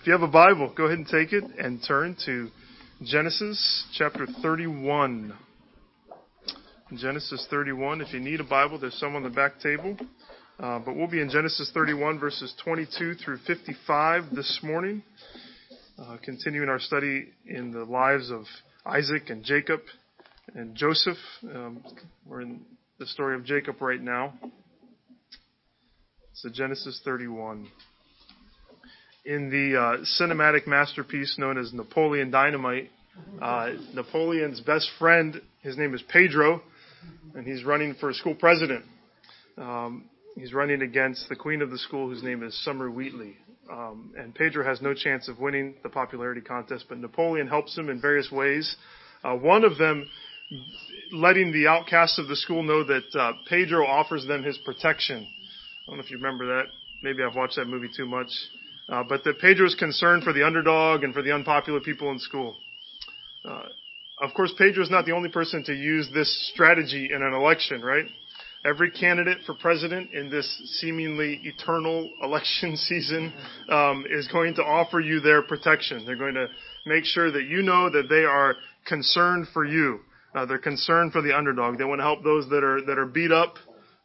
If you have a Bible, go ahead and take it and turn to Genesis chapter 31. Genesis 31. If you need a Bible, there's some on the back table. Uh, but we'll be in Genesis 31, verses 22 through 55 this morning, uh, continuing our study in the lives of Isaac and Jacob and Joseph. Um, we're in the story of Jacob right now. So Genesis 31 in the uh, cinematic masterpiece known as Napoleon Dynamite. Uh, Napoleon's best friend, his name is Pedro, and he's running for school president. Um, he's running against the queen of the school, whose name is Summer Wheatley. Um, and Pedro has no chance of winning the popularity contest, but Napoleon helps him in various ways. Uh, one of them, letting the outcasts of the school know that uh, Pedro offers them his protection. I don't know if you remember that. Maybe I've watched that movie too much. Uh, but that Pedro is concerned for the underdog and for the unpopular people in school. Uh, of course, Pedro is not the only person to use this strategy in an election, right? Every candidate for president in this seemingly eternal election season um, is going to offer you their protection. They're going to make sure that you know that they are concerned for you. Uh, they're concerned for the underdog. They want to help those that are that are beat up,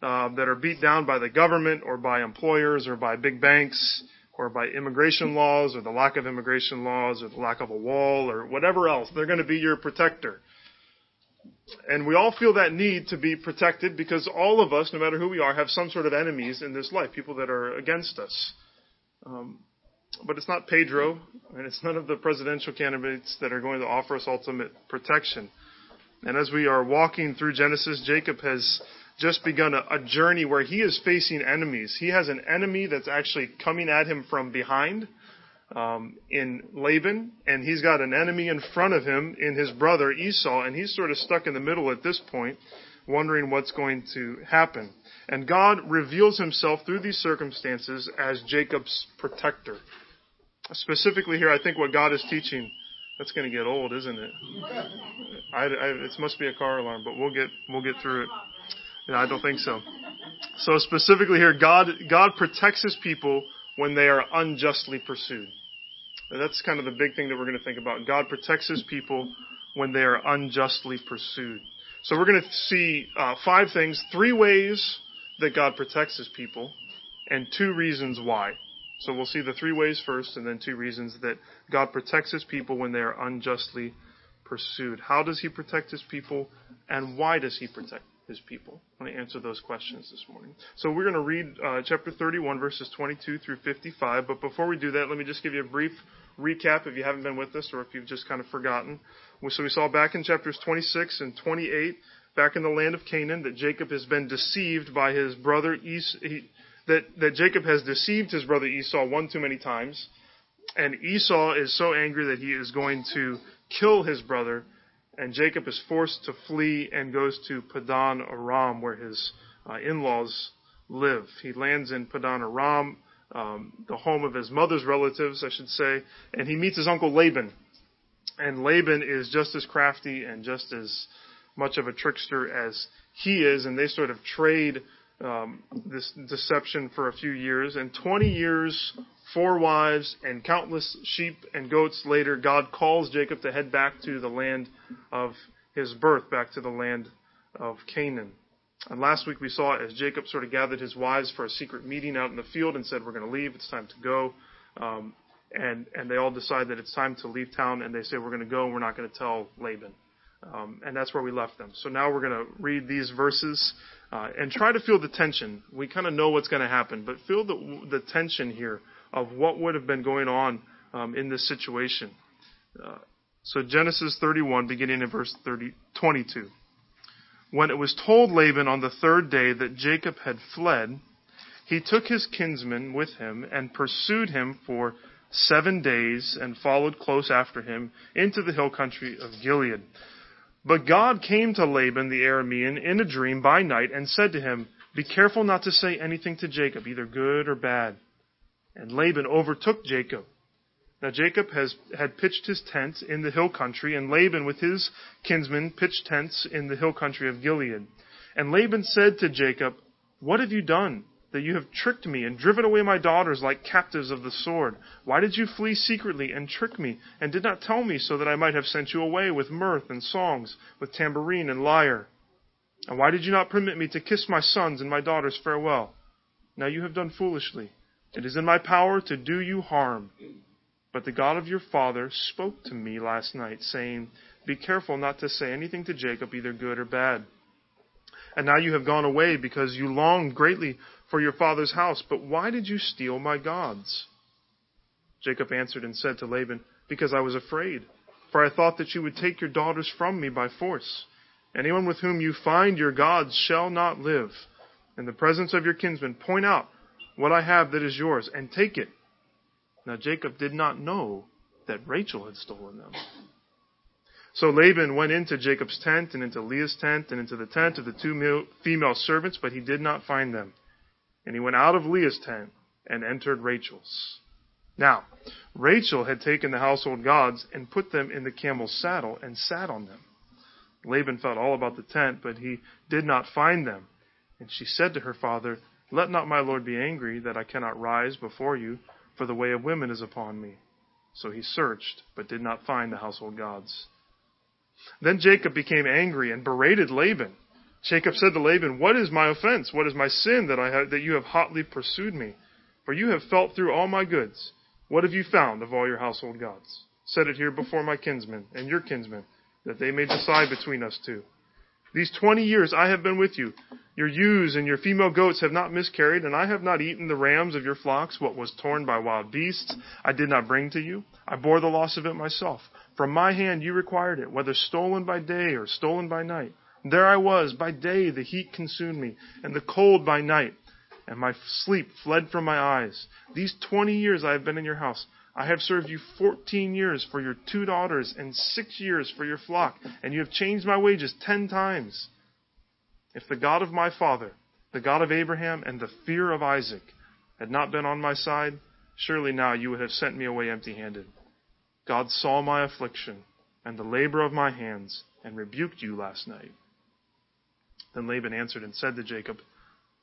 uh, that are beat down by the government or by employers or by big banks or by immigration laws or the lack of immigration laws or the lack of a wall or whatever else. They're going to be your protector. And we all feel that need to be protected because all of us, no matter who we are, have some sort of enemies in this life, people that are against us. Um, but it's not Pedro, and it's none of the presidential candidates that are going to offer us ultimate protection. And as we are walking through Genesis, Jacob has just begun a, a, journey where he is facing enemies. He has an enemy that's actually coming at him from behind um, in Laban, and he's got an enemy in front of him in his brother Esau, and he's sort of stuck in the middle at this point, wondering what's going to happen. And God reveals himself through these circumstances as Jacob's protector. Specifically here, I think what God is teaching. That's going to get old, isn't it? I, I, it must be a car alarm, but we'll get we'll get through it. No, I don't think so. So specifically here, God, God protects his people when they are unjustly pursued. And that's kind of the big thing that we're going to think about. God protects his people when they are unjustly pursued. So we're going to see uh, five things, three ways that God protects his people, and two reasons why. So we'll see the three ways first, and then two reasons that God protects his people when they are unjustly pursued. How does he protect his people, and why does he protect his people? I want to answer those questions this morning. So we're going to read uh, chapter 31, verses 22 through 55. But before we do that, let me just give you a brief recap if you haven't been with us or if you've just kind of forgotten. So we saw back in chapters 26 and 28, back in the land of Canaan, that Jacob has been deceived by his brother Esau. That, that Jacob has deceived his brother Esau one too many times. And Esau is so angry that he is going to kill his brother and Jacob is forced to flee and goes to Padan Aram, where his uh, in-laws live. He lands in Padan Aram, um, the home of his mother's relatives, I should say, and he meets his uncle Laban. And Laban is just as crafty and just as much of a trickster as he is, and they sort of trade um, this deception for a few years. And 20 years four wives and countless sheep and goats later, God calls Jacob to head back to the land of his birth, back to the land of Canaan. And last week we saw as Jacob sort of gathered his wives for a secret meeting out in the field and said, "We're going to leave. It's time to go." Um, and and they all decide that it's time to leave town, and they say, "We're going to go, and we're not going to tell Laban." Um, and that's where we left them. So now we're going to read these verses uh, and try to feel the tension. We kind of know what's going to happen, but feel the the tension here of what would have been going on um, in this situation. Uh, so Genesis 31, beginning in verse 30, 22. When it was told Laban on the third day that Jacob had fled, he took his kinsman with him and pursued him for seven days and followed close after him into the hill country of Gilead. But God came to Laban the Aramean in a dream by night and said to him, Be careful not to say anything to Jacob, either good or bad. And Laban overtook Jacob. Now Jacob has, had pitched his tent in the hill country, and Laban with his kinsmen pitched tents in the hill country of Gilead. And Laban said to Jacob, What have you done? that you have tricked me and driven away my daughters like captives of the sword? Why did you flee secretly and trick me, and did not tell me so that I might have sent you away with mirth and songs, with tambourine and lyre? And why did you not permit me to kiss my sons and my daughters farewell? Now you have done foolishly. It is in my power to do you harm. But the God of your father spoke to me last night, saying, Be careful not to say anything to Jacob, either good or bad. And now you have gone away because you longed greatly for your father's house. But why did you steal my gods? Jacob answered and said to Laban, Because I was afraid, for I thought that you would take your daughters from me by force. Anyone with whom you find your gods shall not live. In the presence of your kinsmen, point out what I have that is yours, and take it. Now Jacob did not know that Rachel had stolen them. So Laban went into Jacob's tent, and into Leah's tent, and into the tent of the two female servants, but he did not find them. And he went out of Leah's tent and entered Rachel's. Now, Rachel had taken the household gods and put them in the camel's saddle and sat on them. Laban felt all about the tent, but he did not find them. And she said to her father, Let not my lord be angry that I cannot rise before you, for the way of women is upon me. So he searched, but did not find the household gods. Then Jacob became angry and berated Laban. Jacob said to Laban, What is my offense? What is my sin that I have, that you have hotly pursued me? For you have felt through all my goods. What have you found of all your household gods? Set it here before my kinsmen and your kinsmen, that they may decide between us two. These twenty years I have been with you. Your ewes and your female goats have not miscarried, and I have not eaten the rams of your flocks. What was torn by wild beasts, I did not bring to you. I bore the loss of it myself. From my hand you required it, whether stolen by day or stolen by night. There I was. By day the heat consumed me, and the cold by night, and my sleep fled from my eyes. These twenty years I have been in your house. I have served you fourteen years for your two daughters and six years for your flock, and you have changed my wages ten times. If the God of my father, the God of Abraham, and the fear of Isaac had not been on my side, surely now you would have sent me away empty handed. God saw my affliction and the labor of my hands, and rebuked you last night. Then Laban answered and said to Jacob,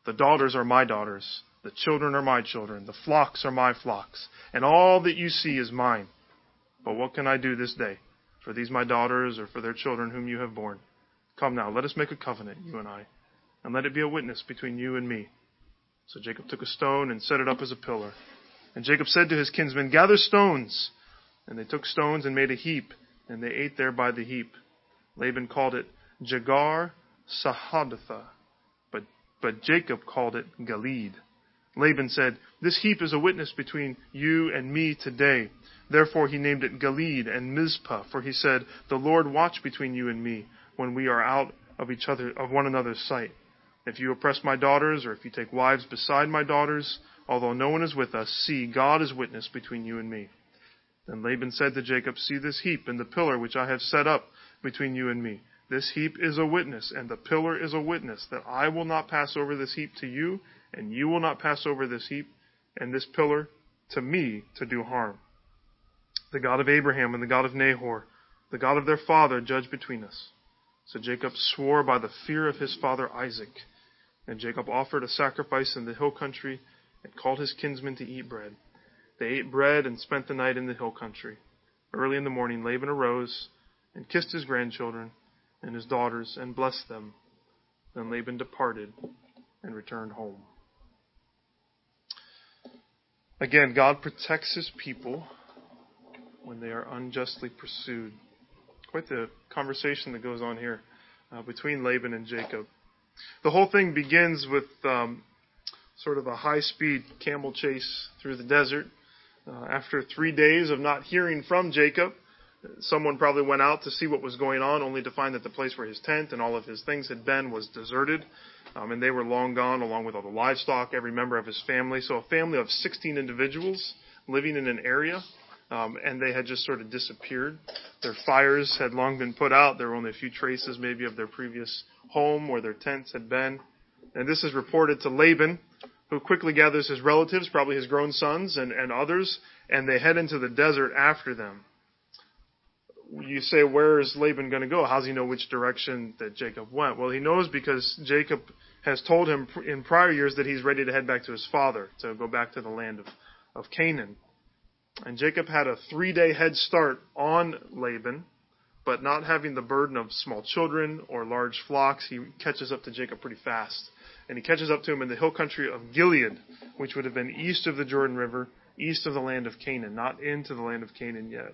The daughters are my daughters the children are my children. The flocks are my flocks. And all that you see is mine. But what can I do this day for these my daughters or for their children whom you have borne? Come now, let us make a covenant, you and I, and let it be a witness between you and me. So Jacob took a stone and set it up as a pillar. And Jacob said to his kinsmen, Gather stones. And they took stones and made a heap, and they ate there by the heap. Laban called it Jegar Sahadutha, but, but Jacob called it Galeed. Laban said, This heap is a witness between you and me today. Therefore he named it Galeed and Mizpah, for he said, The Lord watch between you and me when we are out of each other of one another's sight. If you oppress my daughters, or if you take wives beside my daughters, although no one is with us, see, God is witness between you and me. Then Laban said to Jacob, See this heap and the pillar which I have set up between you and me. This heap is a witness, and the pillar is a witness, that I will not pass over this heap to you, and you will not pass over this heap and this pillar to me to do harm. The God of Abraham and the God of Nahor, the God of their father, judge between us. So Jacob swore by the fear of his father Isaac. And Jacob offered a sacrifice in the hill country and called his kinsmen to eat bread. They ate bread and spent the night in the hill country. Early in the morning, Laban arose and kissed his grandchildren and his daughters and blessed them. Then Laban departed and returned home. Again, God protects his people when they are unjustly pursued. Quite the conversation that goes on here uh, between Laban and Jacob. The whole thing begins with um, sort of a high speed camel chase through the desert. Uh, after three days of not hearing from Jacob, someone probably went out to see what was going on, only to find that the place where his tent and all of his things had been was deserted. Um, and they were long gone, along with all the livestock, every member of his family. So a family of 16 individuals living in an area, um, and they had just sort of disappeared. Their fires had long been put out. There were only a few traces, maybe, of their previous home where their tents had been. And this is reported to Laban, who quickly gathers his relatives, probably his grown sons and, and others, and they head into the desert after them. You say, where is Laban going to go? How does he know which direction that Jacob went? Well, he knows because Jacob has told him in prior years that he's ready to head back to his father, to go back to the land of, of Canaan. And Jacob had a three day head start on Laban, but not having the burden of small children or large flocks, he catches up to Jacob pretty fast. And he catches up to him in the hill country of Gilead, which would have been east of the Jordan River, east of the land of Canaan, not into the land of Canaan yet.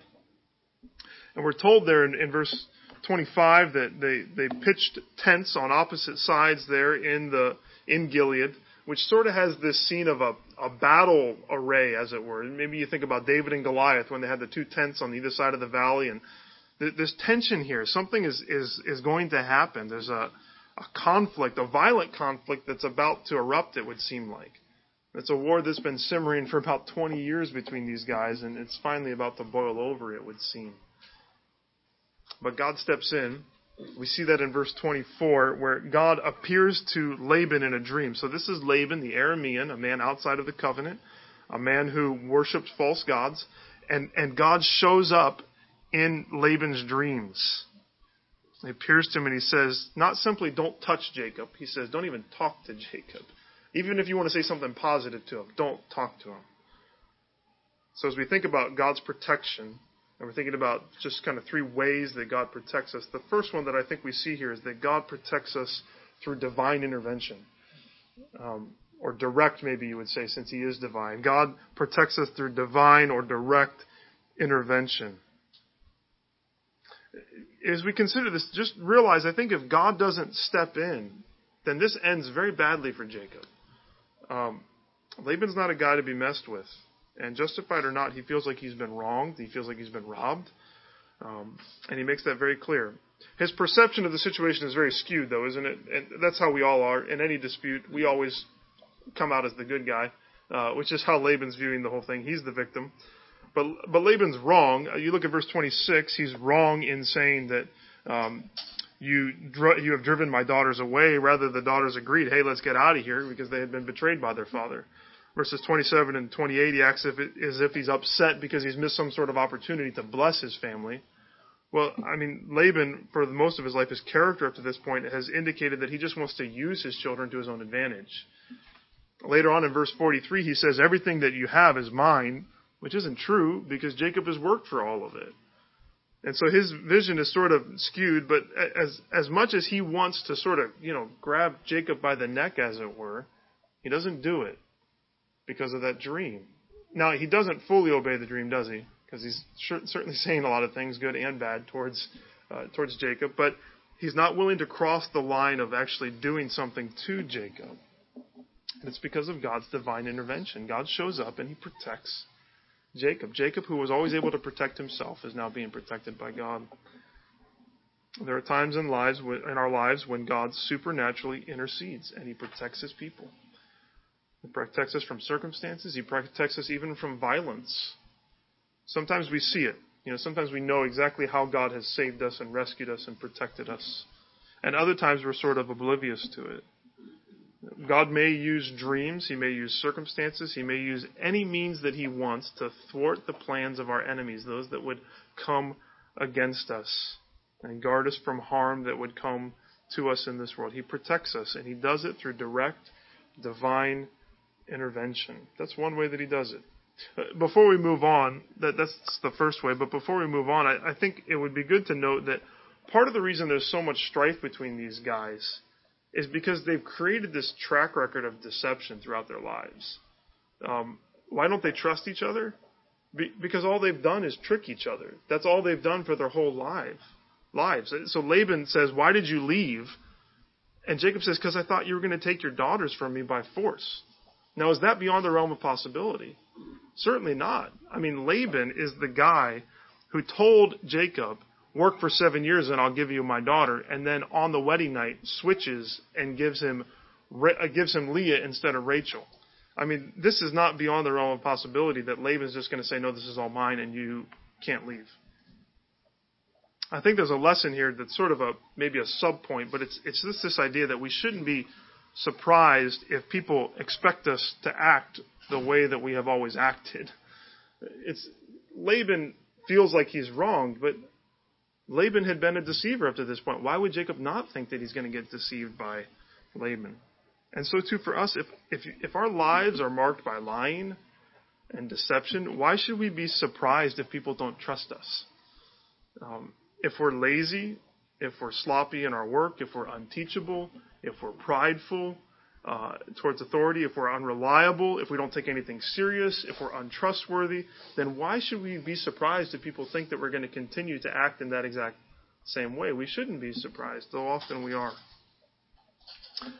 And we're told there in, in verse 25 that they, they pitched tents on opposite sides there in the in Gilead, which sort of has this scene of a, a battle array, as it were. And maybe you think about David and Goliath when they had the two tents on either side of the valley, and th- there's tension here. Something is is is going to happen. There's a a conflict, a violent conflict that's about to erupt. It would seem like. It's a war that's been simmering for about 20 years between these guys, and it's finally about to boil over, it would seem. But God steps in. We see that in verse 24, where God appears to Laban in a dream. So this is Laban, the Aramean, a man outside of the covenant, a man who worshipped false gods, and, and God shows up in Laban's dreams. He appears to him and he says, not simply don't touch Jacob, he says, don't even talk to Jacob. Even if you want to say something positive to him, don't talk to him. So as we think about God's protection, and we're thinking about just kind of three ways that God protects us. The first one that I think we see here is that God protects us through divine intervention. Um, or direct, maybe you would say, since He is divine. God protects us through divine or direct intervention. As we consider this, just realize I think if God doesn't step in, then this ends very badly for Jacob. Um, Laban's not a guy to be messed with. And justified or not, he feels like he's been wronged. He feels like he's been robbed. Um, and he makes that very clear. His perception of the situation is very skewed, though, isn't it? And that's how we all are. In any dispute, we always come out as the good guy, uh, which is how Laban's viewing the whole thing. He's the victim. But, but Laban's wrong. Uh, you look at verse 26, he's wrong in saying that um, you, dr- you have driven my daughters away. Rather, the daughters agreed, hey, let's get out of here because they had been betrayed by their father verses 27 and 28, he acts as if he's upset because he's missed some sort of opportunity to bless his family. Well, I mean, Laban, for most of his life, his character up to this point has indicated that he just wants to use his children to his own advantage. Later on in verse 43, he says, Everything that you have is mine, which isn't true because Jacob has worked for all of it. And so his vision is sort of skewed, but as, as much as he wants to sort of, you know, grab Jacob by the neck, as it were, he doesn't do it because of that dream. Now, he doesn't fully obey the dream, does he? Because he's certainly saying a lot of things, good and bad, towards uh, towards Jacob, but he's not willing to cross the line of actually doing something to Jacob. And it's because of God's divine intervention. God shows up and he protects Jacob. Jacob, who was always able to protect himself, is now being protected by God. There are times in lives in our lives when God supernaturally intercedes and he protects his people. He protects us from circumstances. He protects us even from violence. Sometimes we see it. You know, sometimes we know exactly how God has saved us and rescued us and protected us. And other times we're sort of oblivious to it. God may use dreams, He may use circumstances, He may use any means that He wants to thwart the plans of our enemies, those that would come against us, and guard us from harm that would come to us in this world. He protects us, and He does it through direct, divine intervention. That's one way that he does it. Before we move on, that, that's the first way, but before we move on, I, I think it would be good to note that part of the reason there's so much strife between these guys is because they've created this track record of deception throughout their lives. Um, why don't they trust each other? Be, because all they've done is trick each other. That's all they've done for their whole life, lives. So Laban says, "Why did you leave?" And Jacob says, "Because I thought you were going to take your daughters from me by force." Now, is that beyond the realm of possibility? Certainly not. I mean, Laban is the guy who told Jacob, work for seven years and I'll give you my daughter, and then on the wedding night switches and gives him, uh, gives him Leah instead of Rachel. I mean, this is not beyond the realm of possibility that Laban's just going to say, no, this is all mine and you can't leave. I think there's a lesson here that's sort of a, maybe a sub point, but it's, it's just this idea that we shouldn't be surprised if people expect us to act the way that we have always acted. It's Laban feels like he's wronged, but Laban had been a deceiver up to this point. Why would Jacob not think that he's going to get deceived by Laban? And so too for us, if, if, if our lives are marked by lying and deception, why should we be surprised if people don't trust us? Um, if we're lazy, if we're sloppy in our work, if we're unteachable, if we're prideful uh, towards authority, if we're unreliable, if we don't take anything serious, if we're untrustworthy, then why should we be surprised if people think that we're going to continue to act in that exact same way? We shouldn't be surprised, though often we are.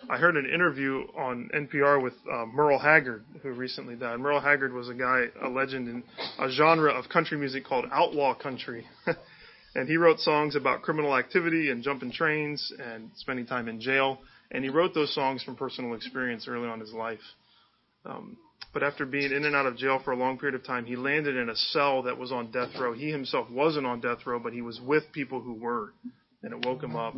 I heard an interview on NPR with uh, Merle Haggard, who recently died. Merle Haggard was a guy, a legend in a genre of country music called outlaw country. and he wrote songs about criminal activity and jumping trains and spending time in jail. And he wrote those songs from personal experience early on in his life. Um, but after being in and out of jail for a long period of time, he landed in a cell that was on death row. He himself wasn't on death row, but he was with people who were. And it woke him up.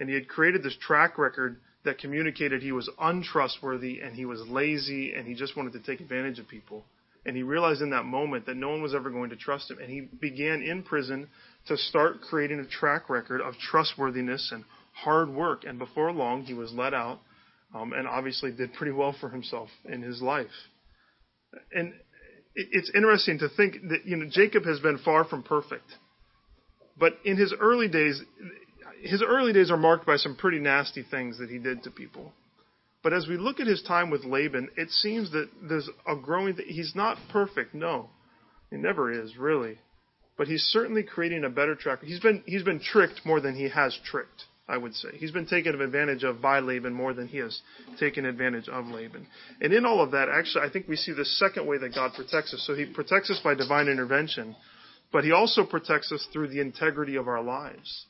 And he had created this track record that communicated he was untrustworthy and he was lazy and he just wanted to take advantage of people. And he realized in that moment that no one was ever going to trust him. And he began in prison to start creating a track record of trustworthiness and hard work. And before long, he was let out um, and obviously did pretty well for himself in his life. And it's interesting to think that you know Jacob has been far from perfect, but in his early days, his early days are marked by some pretty nasty things that he did to people. But as we look at his time with Laban, it seems that there's a growing. He's not perfect, no, he never is really, but he's certainly creating a better track. He's been he's been tricked more than he has tricked. I would say he's been taken advantage of by Laban more than he has taken advantage of Laban. And in all of that, actually, I think we see the second way that God protects us. So He protects us by divine intervention, but He also protects us through the integrity of our lives.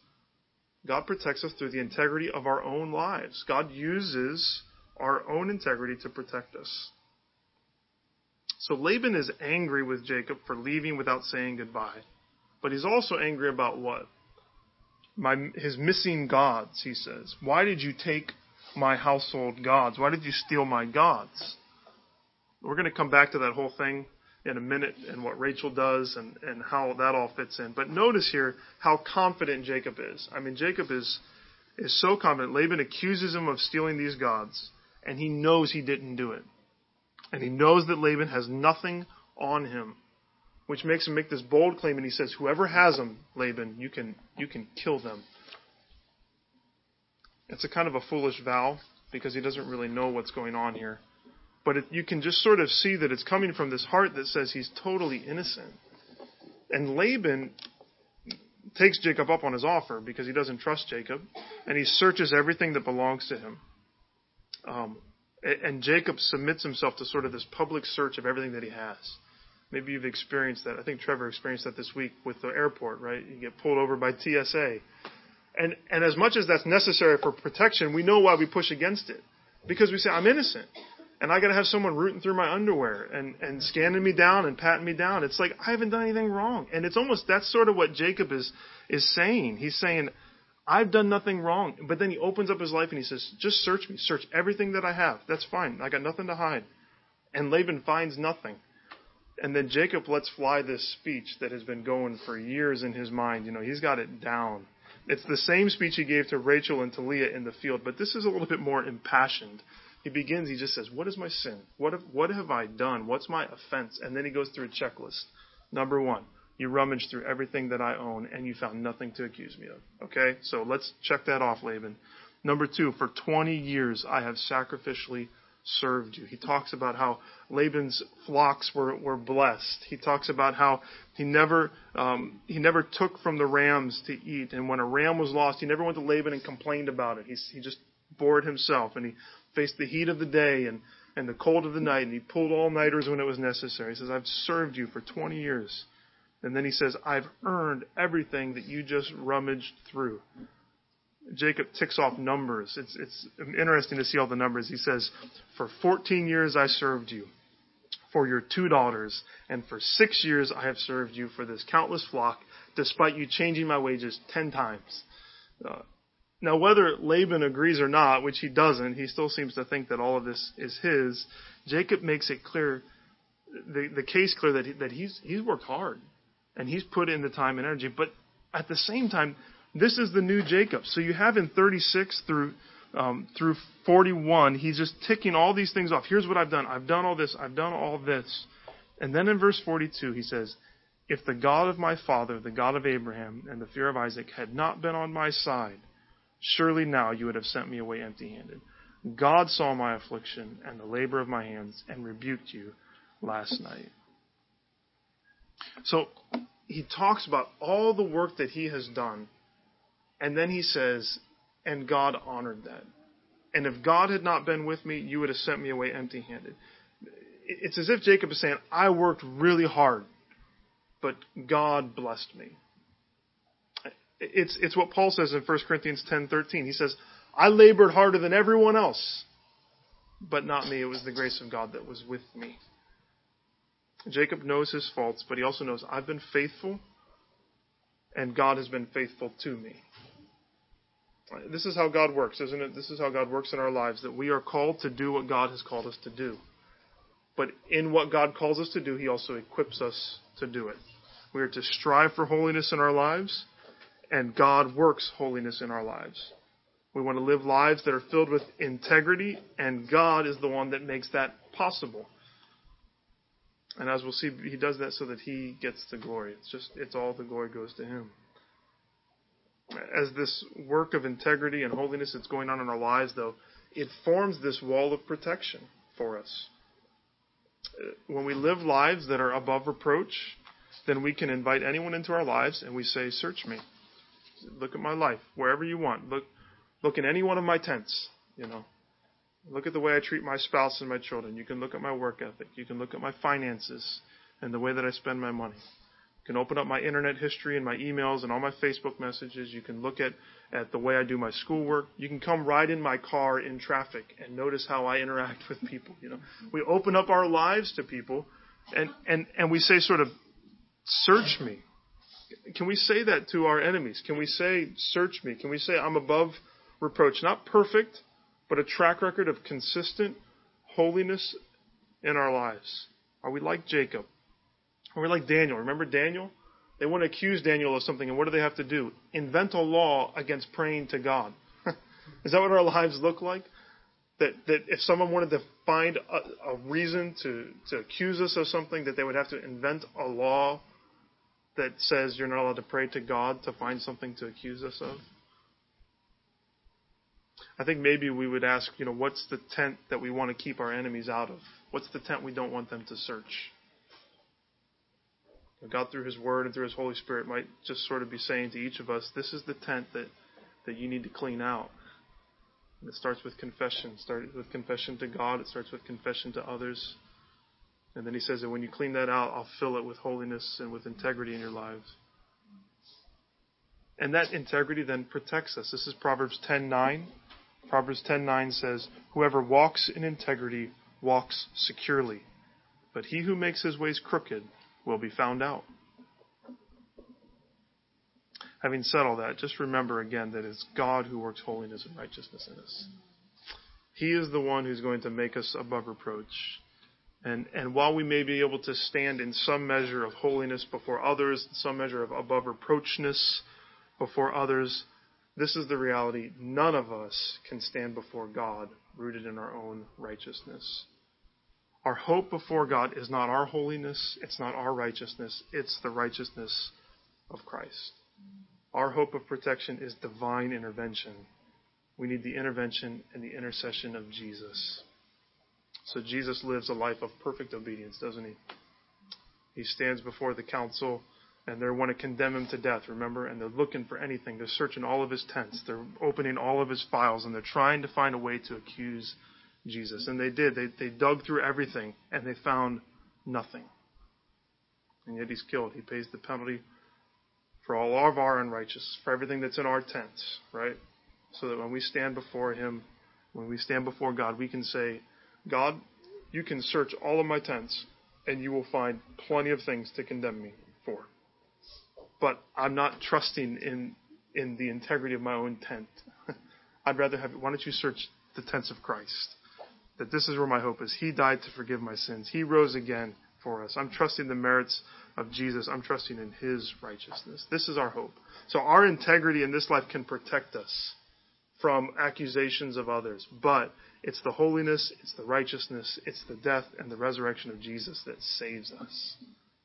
God protects us through the integrity of our own lives. God uses our own integrity to protect us. So Laban is angry with Jacob for leaving without saying goodbye. But he's also angry about what? My, his missing gods, he says. Why did you take my household gods? Why did you steal my gods? We're going to come back to that whole thing in a minute and what Rachel does and, and how that all fits in. But notice here how confident Jacob is. I mean, Jacob is, is so confident. Laban accuses him of stealing these gods, and he knows he didn't do it. And he knows that Laban has nothing on him, which makes him make this bold claim. And he says, Whoever has them, Laban, you can, you can kill them. It's a kind of a foolish vow because he doesn't really know what's going on here but it, you can just sort of see that it's coming from this heart that says he's totally innocent. And Laban takes Jacob up on his offer because he doesn't trust Jacob, and he searches everything that belongs to him. Um, and Jacob submits himself to sort of this public search of everything that he has. Maybe you've experienced that. I think Trevor experienced that this week with the airport, right? You get pulled over by TSA. And, and as much as that's necessary for protection, we know why we push against it. Because we say, I'm innocent and I got to have someone rooting through my underwear and and scanning me down and patting me down. It's like I haven't done anything wrong, and it's almost that's sort of what Jacob is is saying. He's saying, I've done nothing wrong, but then he opens up his life and he says, just search me, search everything that I have. That's fine. I got nothing to hide. And Laban finds nothing. And then Jacob lets fly this speech that has been going for years in his mind. You know, he's got it down. It's the same speech he gave to Rachel and to Leah in the field, but this is a little bit more impassioned he begins, he just says, What is my sin? What have, what have I done? What's my offense? And then he goes through a checklist. Number one, you rummaged through everything that I own and you found nothing to accuse me of. Okay? So let's check that off, Laban. Number two, for 20 years I have sacrificially served you. He talks about how Laban's flocks were, were blessed. He talks about how he never um, he never took from the rams to eat, and when a ram was lost, he never went to Laban and complained about it. He, he just bore it himself, and he faced the heat of the day and, and the cold of the night, and he pulled all nighters when it was necessary. He says, I've served you for 20 years. And then he says, I've earned everything that you just rummaged through. Jacob ticks off numbers. It's, it's interesting to see all the numbers. He says, For 14 years I served you, for your two daughters, and for six years I have served you for this countless flock, despite you changing my wages ten times. Uh, now, whether Laban agrees or not, which he doesn't, he still seems to think that all of this is his. Jacob makes it clear, the, the case clear that, he, that he's, he's worked hard and he's put in the time and energy. But At the same time, this is the new Jacob. So you have in 36 through um, through 41, he's just ticking all these things off. Here's what I've done. I've done all this. I've done all this. And then in verse 42, he says, If the God of my father, the God of Abraham, and the fear of Isaac had not been on my side, surely now you would have sent me away empty handed. God saw my affliction and the labor of my hands and rebuked you last night. So he talks about all the work that he has done, and then he says, and God honored that. And if God had not been with me, you would have sent me away empty handed. It's as if Jacob is saying, I worked really hard, but God blessed me. It's, it's what Paul says in 1 Corinthians 10:13. He says, I labored harder than everyone else, but not me. It was the grace of God that was with me. Jacob knows his faults, but he also knows I've been faithful, and God has been faithful to me. This is how God works, isn't it? This is how God works in our lives, that we are called to do what God has called us to do. But in what God calls us to do, He also equips us to do it. We are to strive for holiness in our lives, and God works holiness in our lives. We want to live lives that are filled with integrity, and God is the one that makes that possible. And as we'll see, He does that so that He gets the glory. It's just, it's all the glory goes to Him as this work of integrity and holiness that's going on in our lives, though, it forms this wall of protection for us. Uh, when we live lives that are above reproach, then we can invite anyone into our lives and we say, Search me. Look at my life, wherever you want. Look, look in any one of my tents, you know. Look at the way I treat my spouse and my children. You can look at my work ethic. You can look at my finances and the way that I spend my money. Can open up my internet history and my emails and all my Facebook messages. You can look at, at the way I do my schoolwork. You can come ride in my car in traffic and notice how I interact with people. You know, we open up our lives to people and, and, and we say sort of, search me. Can we say that to our enemies? Can we say, search me? Can we say, I'm above reproach? Not perfect, but a track record of consistent holiness in our lives. Are we like Jacob? We're like Daniel. Remember Daniel? They want to accuse Daniel of something, and what do they have to do? Invent a law against praying to God. Is that what our lives look like? That that if someone wanted to find a, a reason to, to accuse us of something, that they would have to invent a law that says you're not allowed to pray to God to find something to accuse us of? I think maybe we would ask, you know, what's the tent that we want to keep our enemies out of? What's the tent we don't want them to search? God, through His Word and through His Holy Spirit, might just sort of be saying to each of us, this is the tent that, that you need to clean out. And it starts with confession. It starts with confession to God. It starts with confession to others. And then He says that when you clean that out, I'll fill it with holiness and with integrity in your lives. And that integrity then protects us. This is Proverbs 10:9. Proverbs 10:9 says, "Whoever walks in integrity walks securely, but he who makes his ways crooked will be found out. Having said all that, just remember again that it's God who works holiness and righteousness in us. He is the one who's going to make us above reproach. And, and while we may be able to stand in some measure of holiness before others, some measure of above reproachness before others, this is the reality. None of us can stand before God rooted in our own righteousness. Our hope before God is not our holiness, it's not our righteousness, it's the righteousness of Christ. Our hope of protection is divine intervention. We need the intervention and the intercession of Jesus. So Jesus lives a life of perfect obedience, doesn't he? He stands before the council and they want to condemn him to death, remember? And they're looking for anything. They're searching all of his tents. They're opening all of his files and they're trying to find a way to accuse Jesus. And they did. They, they dug through everything and they found nothing. And yet he's killed. He pays the penalty for all of our unrighteousness, for everything that's in our tents, right? So that when we stand before him, when we stand before God, we can say, God, you can search all of my tents and you will find plenty of things to condemn me for. But I'm not trusting in in the integrity of my own tent. I'd rather have why don't you search the tents of Christ? That this is where my hope is. He died to forgive my sins. He rose again for us. I'm trusting the merits of Jesus. I'm trusting in His righteousness. This is our hope. So our integrity in this life can protect us from accusations of others, but it's the holiness, it's the righteousness, it's the death and the resurrection of Jesus that saves us,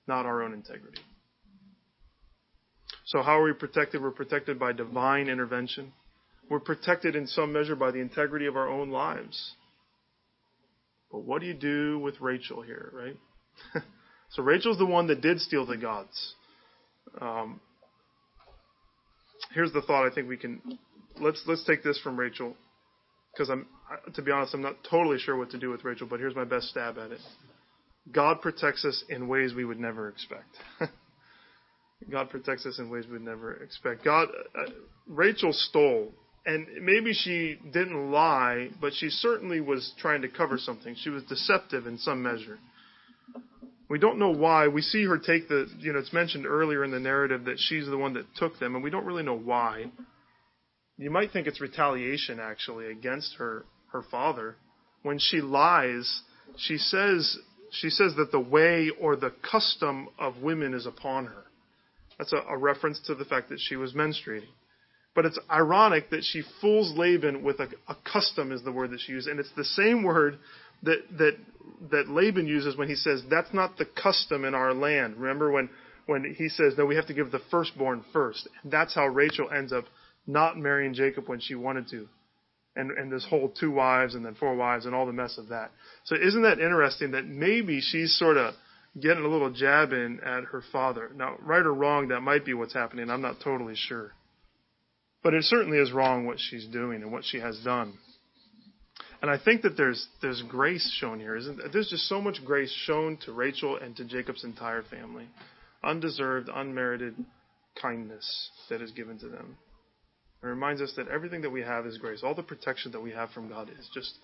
not our own integrity. So how are we protected? We're protected by divine intervention. We're protected in some measure by the integrity of our own lives. But what do you do with Rachel here, right? so Rachel's the one that did steal the gods. Um, here's the thought I think we can let's let's take this from Rachel because I'm to be honest I'm not totally sure what to do with Rachel, but here's my best stab at it. God protects us in ways we would never expect. God protects us in ways we would never expect. God, uh, Rachel stole and maybe she didn't lie, but she certainly was trying to cover something. She was deceptive in some measure. We don't know why. We see her take the, you know, it's mentioned earlier in the narrative that she's the one that took them, and we don't really know why. You might think it's retaliation actually against her her father. When she lies, she says she says that the way or the custom of women is upon her. That's a, a reference to the fact that she was menstruating. But it's ironic that she fools Laban with a, a custom is the word that she used, and it's the same word that that that Laban uses when he says that's not the custom in our land. Remember when when he says no, we have to give the firstborn first. And that's how Rachel ends up not marrying Jacob when she wanted to, and and this whole two wives and then four wives and all the mess of that. So isn't that interesting that maybe she's sort of getting a little jab in at her father. Now, right or wrong, that might be what's happening. I'm not totally sure. But it certainly is wrong what she's doing and what she has done. And I think that there's there's grace shown here, isn't there? There's just so much grace shown to Rachel and to Jacob's entire family. Undeserved, unmerited kindness that is given to them. It reminds us that everything that we have is grace. All the protection that we have from God is just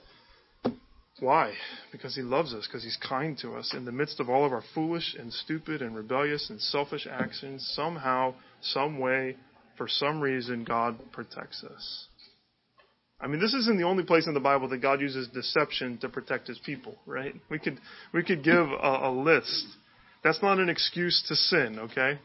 why? Because He loves us, because He's kind to us. In the midst of all of our foolish and stupid and rebellious and selfish actions, somehow, some way, for some reason, God protects us. I mean, this isn't the only place in the Bible that God uses deception to protect His people, right? We could we could give a, a list. That's not an excuse to sin, okay?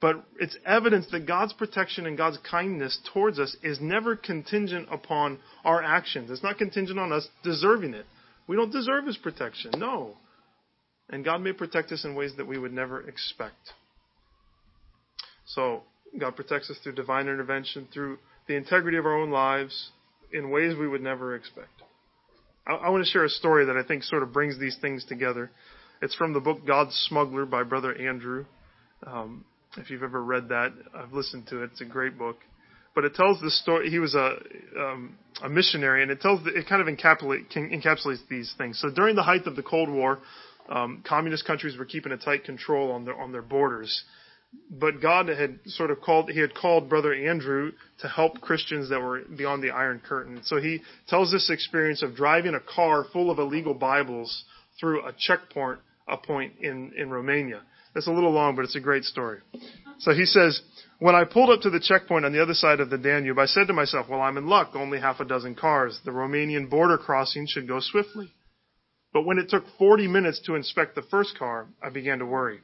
But it's evidence that God's protection and God's kindness towards us is never contingent upon our actions. It's not contingent on us deserving it. We don't deserve His protection, no. And God may protect us in ways that we would never expect. So, God protects us through divine intervention, through the integrity of our own lives, in ways we would never expect. I, I want to share a story that I think sort of brings these things together. It's from the book God's Smuggler by Brother Andrew. Um, if you've ever read that, I've listened to it. It's a great book. But it tells the story. He was a um, a missionary, and it tells the, it kind of encapsulate, encapsulates these things. So during the height of the Cold War, um, communist countries were keeping a tight control on their on their borders but God had sort of called, he had called Brother Andrew to help Christians that were beyond the Iron Curtain. So he tells this experience of driving a car full of illegal Bibles through a checkpoint a point in, in Romania. It's a little long, but it's a great story. So he says, when I pulled up to the checkpoint on the other side of the Danube, I said to myself, well, I'm in luck, only half a dozen cars. The Romanian border crossing should go swiftly. But when it took 40 minutes to inspect the first car, I began to worry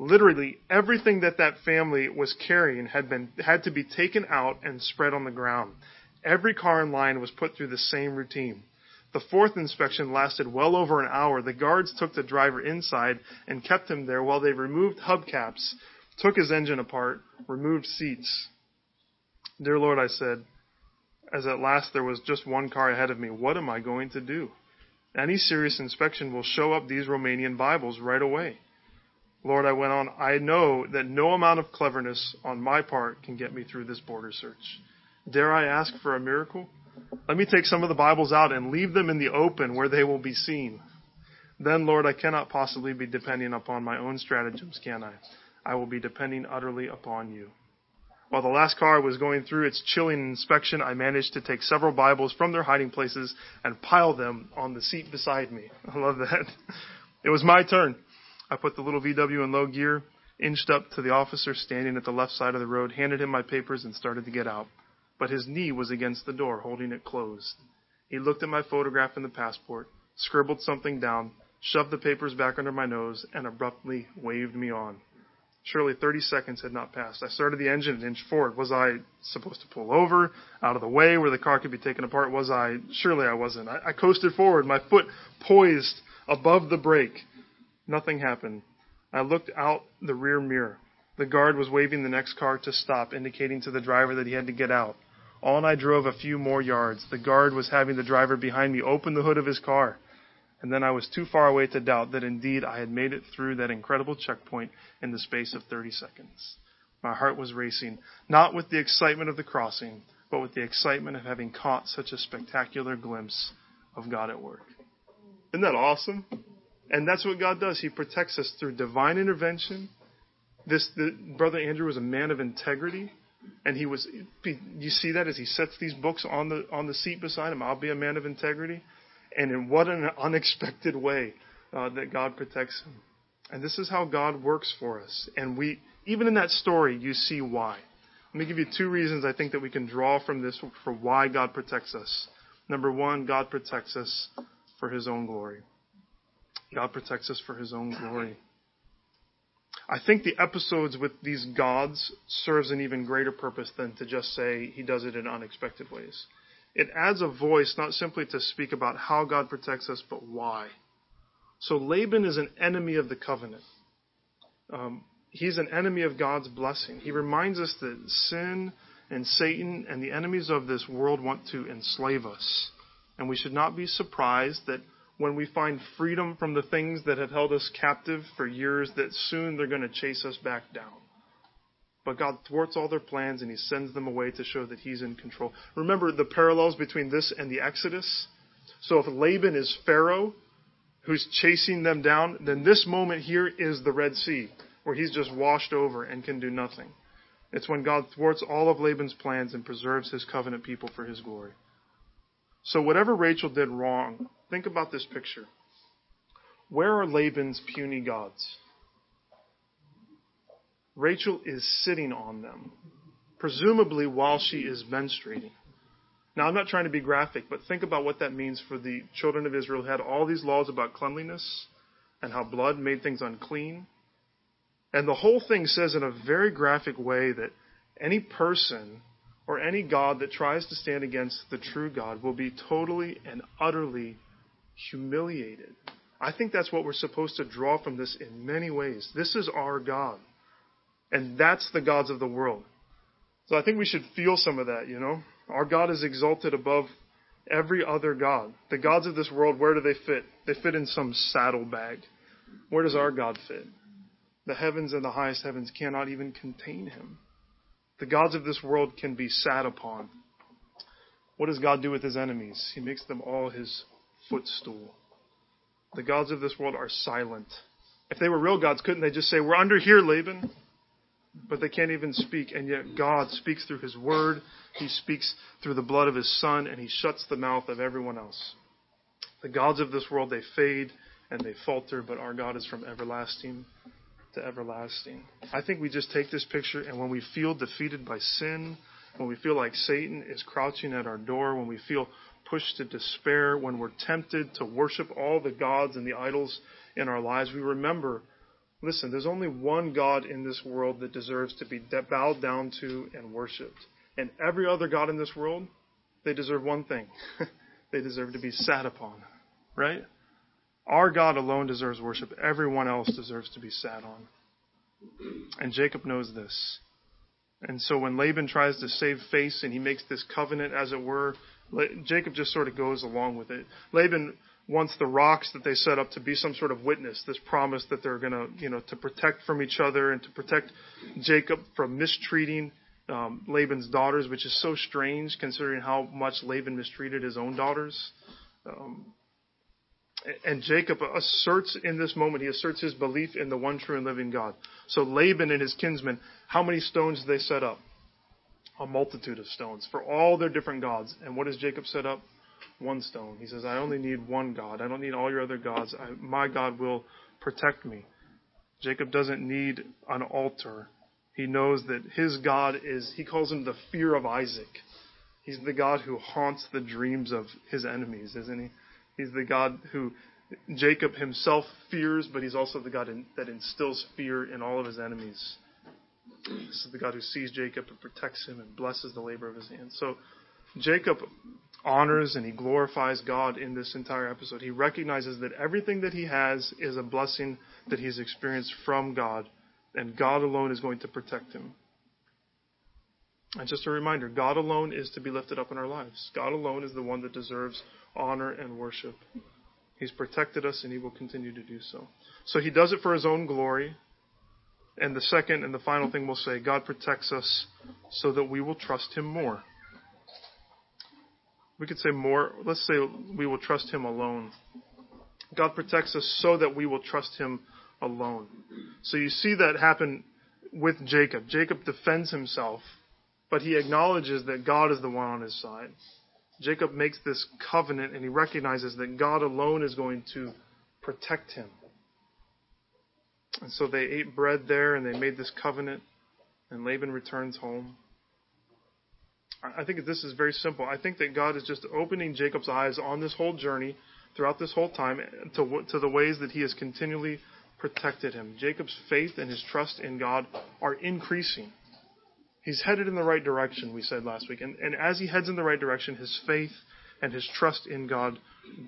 literally everything that that family was carrying had been had to be taken out and spread on the ground. Every car in line was put through the same routine. The fourth inspection lasted well over an hour. The guards took the driver inside and kept him there while they removed hubcaps, took his engine apart, removed seats. Dear Lord, I said, as at last there was just one car ahead of me, what am I going to do? Any serious inspection will show up these Romanian Bibles right away. Lord, I went on, I know that no amount of cleverness on my part can get me through this border search. Dare I ask for a miracle? Let me take some of the Bibles out and leave them in the open where they will be seen. Then, Lord, I cannot possibly be depending upon my own stratagems, can I? I will be depending utterly upon you. While the last car was going through its chilling inspection, I managed to take several Bibles from their hiding places and pile them on the seat beside me. I love that. It was my turn. I put the little VW in low gear, inched up to the officer standing at the left side of the road, handed him my papers, and started to get out. But his knee was against the door, holding it closed. He looked at my photograph and the passport, scribbled something down, shoved the papers back under my nose, and abruptly waved me on. Surely 30 seconds had not passed. I started the engine and inched forward. Was I supposed to pull over, out of the way where the car could be taken apart? Was I? Surely I wasn't. I, I coasted forward, my foot poised above the brake. Nothing happened. I looked out the rear mirror. The guard was waving the next car to stop, indicating to the driver that he had to get out. On I drove a few more yards. The guard was having the driver behind me open the hood of his car. And then I was too far away to doubt that indeed I had made it through that incredible checkpoint in the space of 30 seconds. My heart was racing, not with the excitement of the crossing, but with the excitement of having caught such a spectacular glimpse of God at work. Isn't that awesome? And that's what God does. He protects us through divine intervention. This the, brother Andrew was a man of integrity, and he was. You see that as he sets these books on the on the seat beside him. I'll be a man of integrity and in what an unexpected way uh, that God protects him. And this is how God works for us. And we, even in that story, you see why. Let me give you two reasons I think that we can draw from this for why God protects us. Number one, God protects us for His own glory. God protects us for His own glory. I think the episodes with these gods serves an even greater purpose than to just say He does it in unexpected ways. It adds a voice not simply to speak about how God protects us, but why. So Laban is an enemy of the covenant. Um, he's an enemy of God's blessing. He reminds us that sin and Satan and the enemies of this world want to enslave us. And we should not be surprised that when we find freedom from the things that have held us captive for years, that soon they're going to chase us back down. But God thwarts all their plans and He sends them away to show that He's in control. Remember the parallels between this and the Exodus? So if Laban is Pharaoh, who's chasing them down, then this moment here is the Red Sea, where he's just washed over and can do nothing. It's when God thwarts all of Laban's plans and preserves his covenant people for his glory. So whatever Rachel did wrong, think about this picture. Where are Laban's puny gods? Rachel is sitting on them, presumably while she is menstruating. Now, I'm not trying to be graphic, but think about what that means for the children of Israel who had all these laws about cleanliness and how blood made things unclean. And the whole thing says in a very graphic way that any person or any God that tries to stand against the true God will be totally and utterly humiliated. I think that's what we're supposed to draw from this in many ways. This is our God. And that's the gods of the world. So I think we should feel some of that, you know? Our God is exalted above every other God. The gods of this world, where do they fit? They fit in some saddlebag. Where does our God fit? The heavens and the highest heavens cannot even contain him. The gods of this world can be sat upon. What does God do with his enemies? He makes them all his footstool. The gods of this world are silent. If they were real gods, couldn't they just say, We're under here, Laban? but they can't even speak. And yet God speaks through His Word. He speaks through the blood of His Son, and He shuts the mouth of everyone else. The gods of this world, they fade and they falter, but our God is from everlasting to everlasting. I think we just take this picture, and when we feel defeated by sin, when we feel like Satan is crouching at our door, when we feel pushed to despair, when we're tempted to worship all the gods and the idols in our lives, we remember Listen, there's only one God in this world that deserves to be bowed down to and worshiped. And every other God in this world, they deserve one thing they deserve to be sat upon. Right? Our God alone deserves worship. Everyone else deserves to be sat on. And Jacob knows this. And so when Laban tries to save face and he makes this covenant, as it were, Jacob just sort of goes along with it. Laban wants the rocks that they set up to be some sort of witness, this promise that they're going to, you know, to protect from each other and to protect Jacob from mistreating um, Laban's daughters, which is so strange considering how much Laban mistreated his own daughters. Um, and Jacob asserts in this moment, he asserts his belief in the one true and living God. So Laban and his kinsmen, how many stones did they set up? A multitude of stones for all their different gods. And what does Jacob set up? one stone. He says, I only need one God. I don't need all your other gods. I, my God will protect me. Jacob doesn't need an altar. He knows that his God is, he calls him the fear of Isaac. He's the God who haunts the dreams of his enemies, isn't he? He's the God who Jacob himself fears, but he's also the God in, that instills fear in all of his enemies. This is the God who sees Jacob and protects him and blesses the labor of his hands. So Jacob honors and he glorifies God in this entire episode. He recognizes that everything that he has is a blessing that he's experienced from God, and God alone is going to protect him. And just a reminder God alone is to be lifted up in our lives. God alone is the one that deserves honor and worship. He's protected us and he will continue to do so. So he does it for his own glory. And the second and the final thing we'll say God protects us so that we will trust him more. We could say more. Let's say we will trust him alone. God protects us so that we will trust him alone. So you see that happen with Jacob. Jacob defends himself but he acknowledges that God is the one on his side. Jacob makes this covenant and he recognizes that God alone is going to protect him. And so they ate bread there and they made this covenant, and Laban returns home. I think this is very simple. I think that God is just opening Jacob's eyes on this whole journey, throughout this whole time, to, to the ways that he has continually protected him. Jacob's faith and his trust in God are increasing. He's headed in the right direction, we said last week. And, and as he heads in the right direction, his faith and his trust in God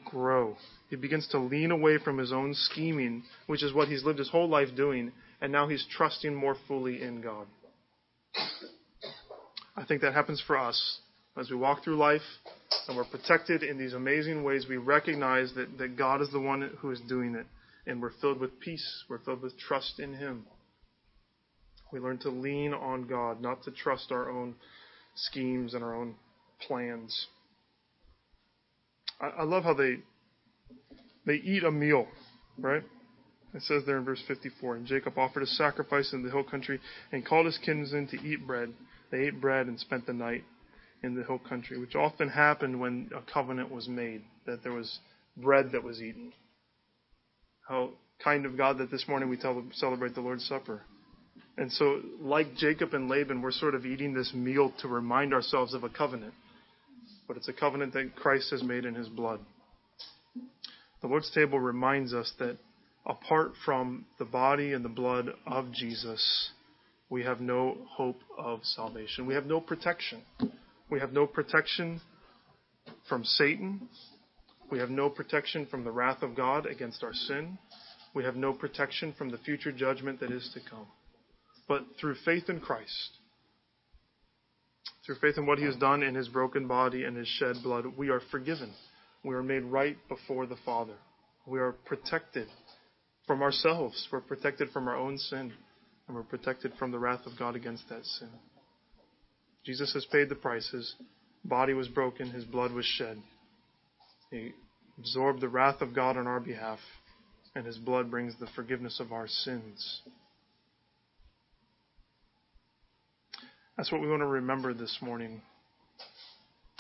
grow. He begins to lean away from his own scheming, which is what he's lived his whole life doing, and now he's trusting more fully in God. I think that happens for us. As we walk through life and we're protected in these amazing ways, we recognize that, that God is the one who is doing it, and we're filled with peace. We're filled with trust in Him. We learn to lean on God, not to trust our own schemes and our own plans. I, I love how they they eat a meal, right? It says there in verse 54, and Jacob offered a sacrifice in the hill country and called his kinsmen to eat bread. They ate bread and spent the night in the hill country, which often happened when a covenant was made, that there was bread that was eaten. How kind of God that this morning we tell, celebrate the Lord's Supper. And so, like Jacob and Laban, we're sort of eating this meal to remind ourselves of a covenant. But it's a covenant that Christ has made in his blood. The Lord's table reminds us that apart from the body and the blood of Jesus, we have no hope of salvation. We have no protection. We have no protection from Satan. We have no protection from the wrath of God against our sin. We have no protection from the future judgment that is to come but through faith in Christ, through faith in what He has done in His broken body and His shed blood, we are forgiven. We are made right before the Father. We are protected from ourselves. We're protected from our own sin. And we're protected from the wrath of God against that sin. Jesus has paid the price. His body was broken. His blood was shed. He absorbed the wrath of God on our behalf. And His blood brings the forgiveness of our sins. That's what we want to remember this morning.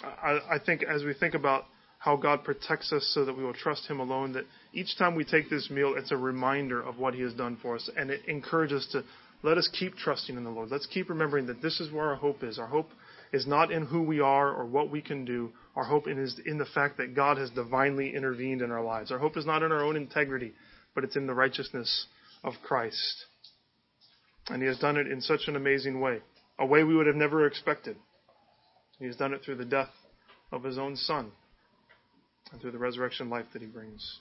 I, I think as we think about how God protects us so that we will trust Him alone, that each time we take this meal, it's a reminder of what He has done for us. And it encourages us to let us keep trusting in the Lord. Let's keep remembering that this is where our hope is. Our hope is not in who we are or what we can do. Our hope is in the fact that God has divinely intervened in our lives. Our hope is not in our own integrity, but it's in the righteousness of Christ. And He has done it in such an amazing way a way we would have never expected. He has done it through the death of his own son and through the resurrection life that he brings.